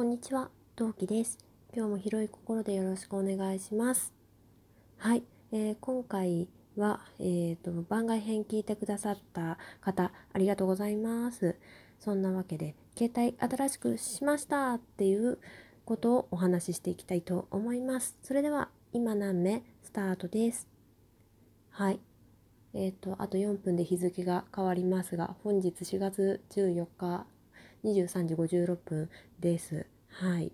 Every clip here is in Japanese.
こんにちは、同期です。今日も広い心でよろしくお願いします。はい、えー今回は、えーと番外編聞いてくださった方、ありがとうございます。そんなわけで、携帯新しくしましたっていうことをお話ししていきたいと思います。それでは、今何目スタートです。はい。えっ、と、あと4分で日付が変わりますが、本日4月14日23時56分です。はい。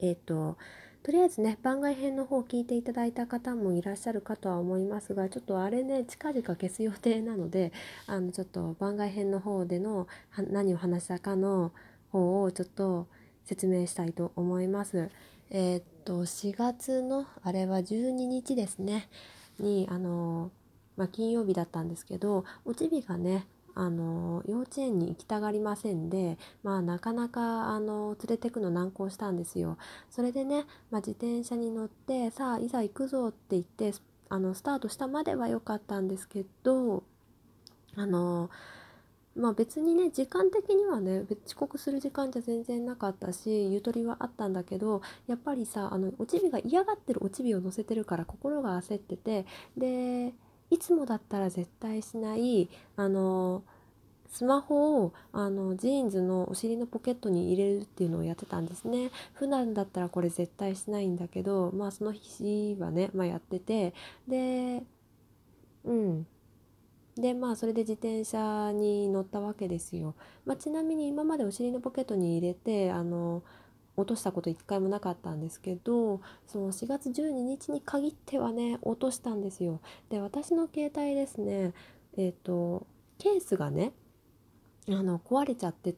えっ、と、とりあえずね、番外編の方を聞いていただいた方もいらっしゃるかとは思いますが、ちょっとあれね、近々消す予定なので、あの、ちょっと番外編の方での何を話したかの方をちょっと説明したいと思います。えっ、と、4月の、あれは12日ですね、に、あの、まあ、金曜日だったんですけど、おちびがね、あの幼稚園に行きたがりませんで、まあ、なかなかあの連れてくの難航したんですよ。それでね、まあ、自転車に乗ってさあいざ行くぞって言ってあのスタートしたまでは良かったんですけどあのまあ別にね時間的にはね遅刻する時間じゃ全然なかったしゆとりはあったんだけどやっぱりさあのおちびが嫌がってるおちびを乗せてるから心が焦っててでいつもだったら絶対しないあのスマホをあのジーンズのお尻のポケットに入れるっていうのをやってたんですね。普段だったらこれ絶対しないんだけどまあその日はね、まあ、やっててでうん。でまあそれで自転車に乗ったわけですよ、まあ、ちなみに今までお尻のポケットに入れてあの落としたこと一回もなかったんですけどその4月12日に限ってはね落としたんですよ。で私の携帯ですねえっ、とケースがねあの壊れちゃって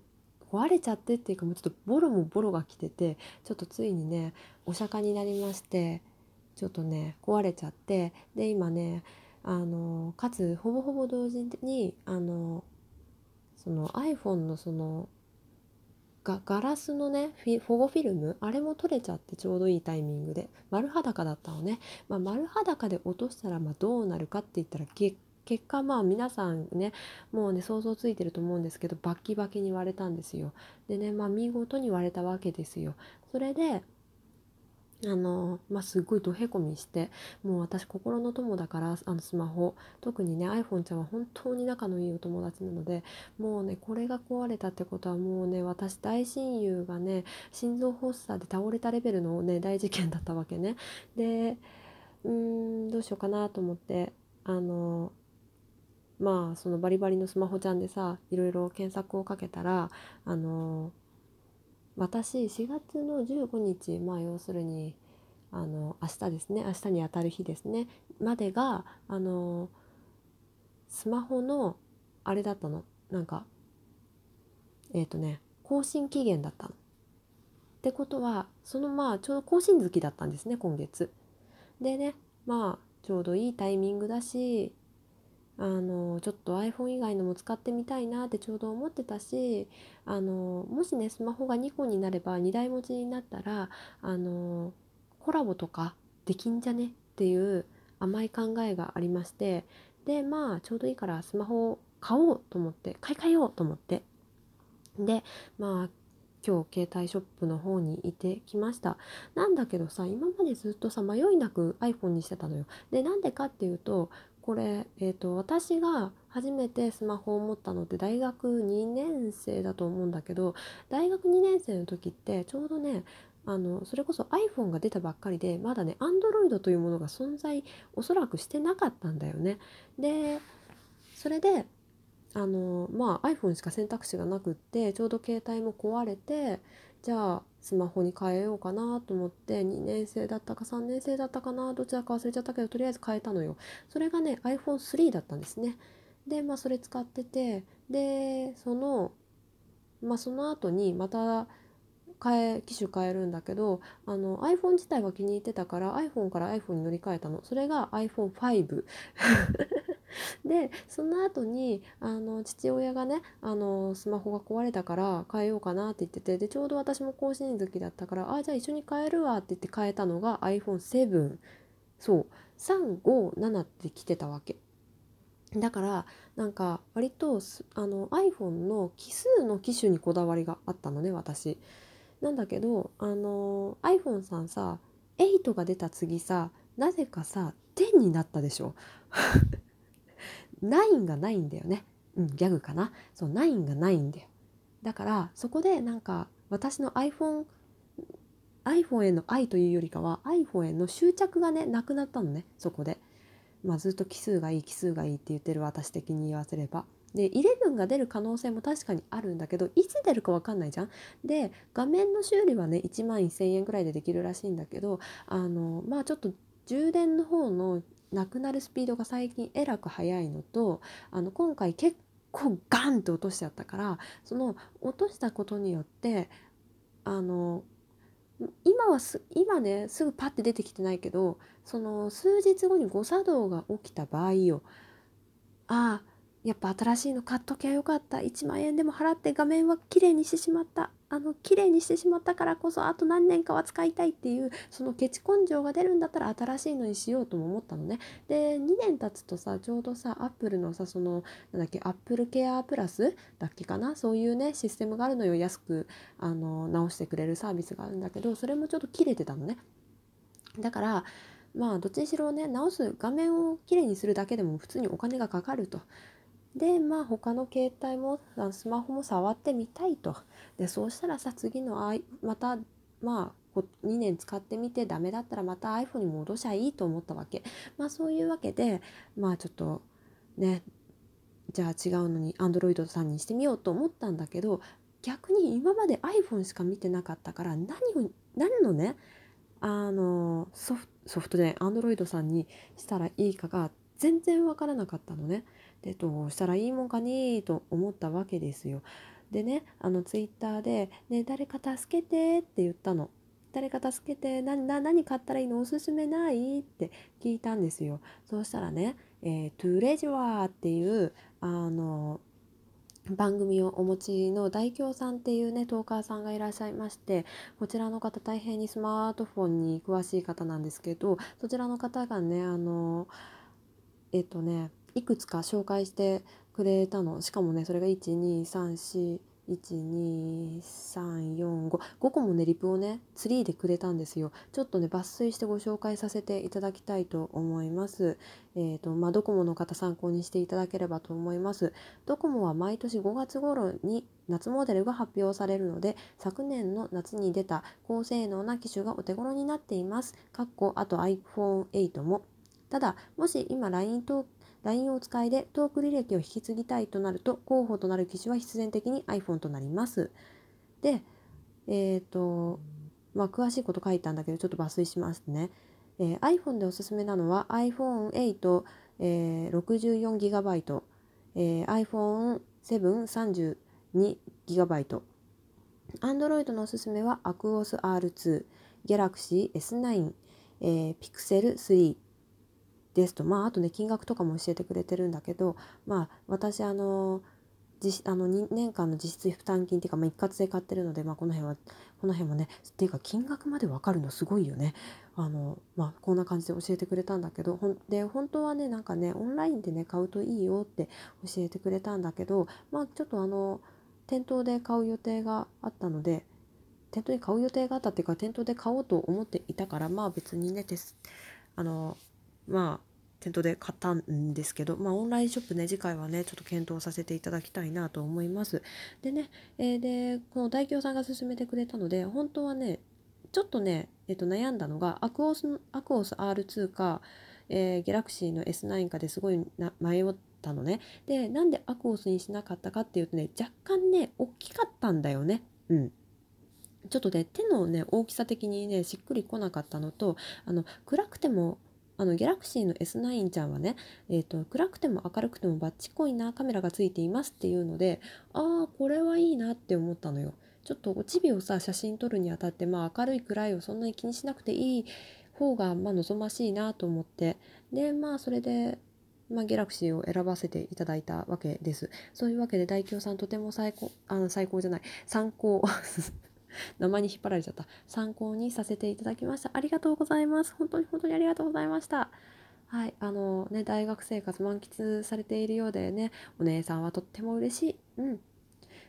壊れちゃってっていうかもうちょっとボロもボロが来ててちょっとついにねお釈迦になりましてちょっとね壊れちゃってで今ねあのかつほぼほぼ同時にあのその iPhone のそのがガラスのねフィ保護フィルム？あれも取れちゃってちょうどいいタイミングで。丸裸だったのね、まあ、丸裸で落としたらまどうなるかって言ったら結結果まあ皆さんねもうね想像ついてると思うんですけどバッキバキに割れたんですよ。でねまあ見事に割れたわけですよ。それであのまあすごいどへこみしてもう私心の友だからあのスマホ特にね iPhone ちゃんは本当に仲のいいお友達なのでもうねこれが壊れたってことはもうね私大親友がね心臓発作で倒れたレベルのね大事件だったわけね。でうーんどうしようかなと思ってあのまあそのバリバリのスマホちゃんでさいろいろ検索をかけたらあの私4月の15日まあ要するにあの明日ですね明日にあたる日ですねまでがあのスマホのあれだったのなんかえっ、とね更新期限だったの。ってことはそのまあちょうど更新月だったんですね今月。でねまあちょうどいいタイミングだしあのちょっと iPhone 以外のも使ってみたいなってちょうど思ってたしあのもしねスマホが2個になれば2台持ちになったらあのコラボとかできんじゃねっていう甘い考えがありましてでまあちょうどいいからスマホを買おうと思って買い替えようと思って。でまあ今日携帯ショップの方に行ってきました。なんだけどさ今までずっとさ迷いなく iPhone にしてたのよ。でなんでかっていうとこれ、えー、と私が初めてスマホを持ったのって大学2年生だと思うんだけど大学2年生の時ってちょうどねあのそれこそ iPhone が出たばっかりでまだね Android というものが存在おそらくしてなかったんだよね。でそれであのまあ iPhone しか選択肢がなくってちょうど携帯も壊れてじゃあスマホに変えようかなと思って2年生だったか3年生だったかなどちらか忘れちゃったけどとりあえず変えたのよ。それがね iPhone3 だったんですね。でまあそれ使っててでそのまあその後にまた変え機種変えるんだけどあの iPhone 自体が気に入ってたから iPhone から iPhone に乗り換えたの。それが iPhone5 でその後にあの父親がねあのスマホが壊れたから変えようかなって言っててでちょうど私も更新月だったからあじゃあ一緒に変えるわって言って変えたのが iPhone7 そう。357って来てたわけ。だからなんか割とあの iPhone の奇数の機種にこだわりがあったのね私。なんだけどあの iPhone さんさ8が出た次さなぜかさ10になったでしょ。9がないんだよね。うんギャグかな。そう9がないんだよ。だからそこでなんか私の iPhone iPhone への愛というよりかは iPhone への執着がねなくなったのね。そこで、まあ、ずっと奇数がいい奇数がいいって言ってる私的に言わせれば。で11が出る可能性も確かにあるんだけどいつ出るか分かんないじゃん。で画面の修理はね1万1,000円ぐらいでできるらしいんだけどあのまあちょっと充電の方のなくなるスピードが最近えらく速いのとあの今回結構ガンって落としちゃったからその落としたことによってあの今はす今ねすぐパッて出てきてないけどその数日後に誤作動が起きた場合よ。ああやっぱ新しいの買っときゃよかった。1万円でも払って画面は綺麗にしてしまった。あの綺麗にしてしまったからこそあと何年かは使いたいっていうそのケチ根性が出るんだったら新しいのにしようとも思ったのね。で2年経つとさちょうどさアップルのさそのなんだっけアップルケアプラスだっけかな？そういうねシステムがあるのよ。安くあの直してくれるサービスがあるんだけどそれもちょっと切れてたのね。だからまあどっちにしろね直す画面をきれいにするだけでも普通にお金がかかると。でまあ他の携帯もスマホも触ってみたいとでそうしたらさ次のまたまあ2年使ってみてダメだったらまた iPhone に戻しゃいいと思ったわけまあそういうわけでまあちょっとねじゃあ違うのに Android さんにしてみようと思ったんだけど逆に今まで iPhone しか見てなかったから何を何のねあのソフソフトで Android さんにしたらいいかが全然わからなかったのね。でどうしたらいいもんかねと思ったわけですよ。でねあのツイッターで、ね「誰か助けて」って言ったの。誰か助けて何何買ったらいいの？おすすめない？って聞いたんですよ。そうしたらね「えー、トゥレジュアー」っていうあの番組をお持ちの大京さんっていうねトーカーさんがいらっしゃいましてこちらの方大変にスマートフォンに詳しい方なんですけどそちらの方がねあのえっとねいくつか紹介してくれたの。しかもねそれが12341 2 3 4 5 5個もねリプをねツリーでくれたんですよ。ちょっとね抜粋してご紹介させていただきたいと思います。えーとまあ、ドコモの方参考にしていただければと思います。ドコモは毎年5月頃に夏モデルが発表されるので昨年の夏に出た高性能な機種がお手頃になっています。かっこあと iPhone8 も。ただもし今 LINE と LINE をお使いでトーク履歴を引き継ぎたいとなると候補となる機種は必然的に iPhone となります。で、えっ、ー、と、まあ、詳しいこと書いたんだけどちょっと抜粋しますね。えー、iPhone でおすすめなのは iPhone8、えー、64GB、えー、iPhone732GB。Android のおすすめは Aquos R2、Galaxy S9、えー、Pixel 3、ですとまああとね金額とかも教えてくれてるんだけどまあ私あの実あの2年間の実質負担金っていうか、まあ、一括で買ってるので、まあ、この辺はこの辺もねっていうか金額まで分かるのすごいよね。あのまあ、こんな感じで教えてくれたんだけどほんで本当はねなんかねオンラインでね買うといいよって教えてくれたんだけどまあちょっとあの店頭で買う予定があったので店頭に買う予定があったっていうか店頭で買おうと思っていたからまあ別にねあのまあ店頭で買ったんですけど、まあ、オンラインショップね次回はねちょっと検討させていただきたいなと思います。でね、えー、でこの大京さんが勧めてくれたので本当はねちょっとね、えー、と悩んだのがアクオスアクオス R2 か、えー、ギャラクシーの S9 かですごいな迷ったのね。でなんでアクオスにしなかったかっていうとね若干ね大きかったんだよね。うんちょっとね手のね大きさ的にねしっくりこなかったのとあの暗くてもあのギャラクシーの S9 ちゃんはね、えーと、暗くても明るくてもバッチコイなカメラがついていますっていうのでああこれはいいなって思ったのよ。ちょっと落ち日をさ写真撮るにあたって、まあ、明るい暗いをそんなに気にしなくていい方がまあ望ましいなと思ってでまあそれで、まあ、ギャラクシーを選ばせていただいたわけです。そういうわけで大京さんとても最高あの最高じゃない参考名前に引っ張られちゃった。参考にさせていただきました。ありがとうございます。本当に本当にありがとうございました。はいあのね大学生活満喫されているようでねお姉さんはとっても嬉しい。うん。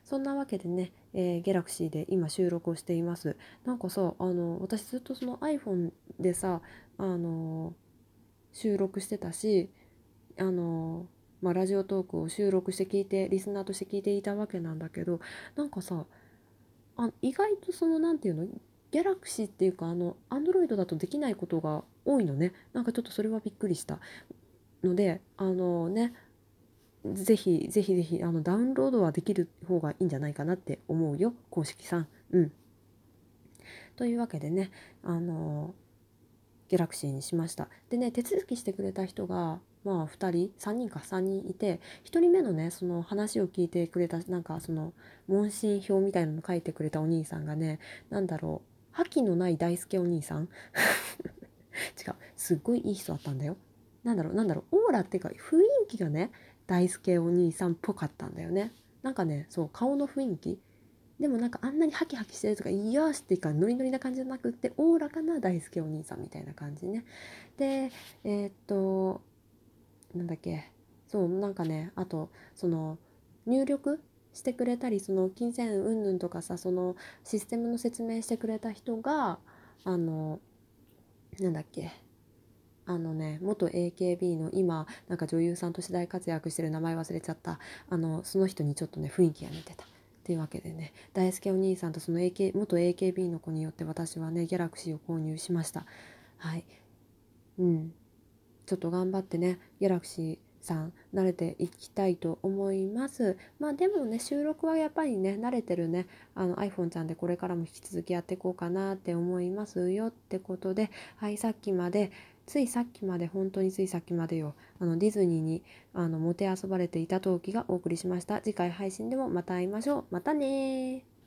そんなわけでね、えー、ギャラクシーで今収録をしています。なんかさあの私ずっとその iPhone でさあの収録してたしあのまあ、ラジオトークを収録して聞いてリスナーとして聞いていたわけなんだけどなんかさあ意外とその何て言うの？ギャラクシーっていうかあのアンドロイドだとできないことが多いのねなんかちょっとそれはびっくりしたのであのねぜひぜひぜひあのダウンロードはできる方がいいんじゃないかなって思うよ公式さん。うん。というわけでねあのギャラクシーにしました。でね手続きしてくれた人がまあ2人3人か3人いて1人目のねその話を聞いてくれたなんかその問診票みたいなの書いてくれたお兄さんがね何だろう覇気のない大輔お兄さん？違うすっごいいい人だったんだよ。なんだろうなんだろうオーラっていうか雰囲気がね大輔お兄さんっぽかったんだよね。なんかねそう顔の雰囲気でもなんかあんなにハキハキしてるとか「よし!」っていうかノリノリな感じじゃなくっておおらかな大輔お兄さんみたいな感じね。でえー、っとなんだっけ？そうなんかねあとその入力してくれたりその金銭云々とかさそのシステムの説明してくれた人があのなんだっけ？あのね元 AKB の今なんか女優さんとして大活躍してる名前忘れちゃった。あのその人にちょっとね雰囲気が似てた。っていうわけでね大輔お兄さんとその、AK、元 AKB の子によって私はねギャラクシーを購入しました。はい。うん。ちょっと頑張ってねギャラクシーさん慣れていきたいと思います。まあでもね収録はやっぱりね慣れてるねあの iPhone ちゃんでこれからも引き続きやっていこうかなって思いますよってことではいさっきまでついさっきまで本当についさっきまでよあのディズニーにあのもてあそばれていた陶器がお送りしました。次回配信でもまた会いましょう。またね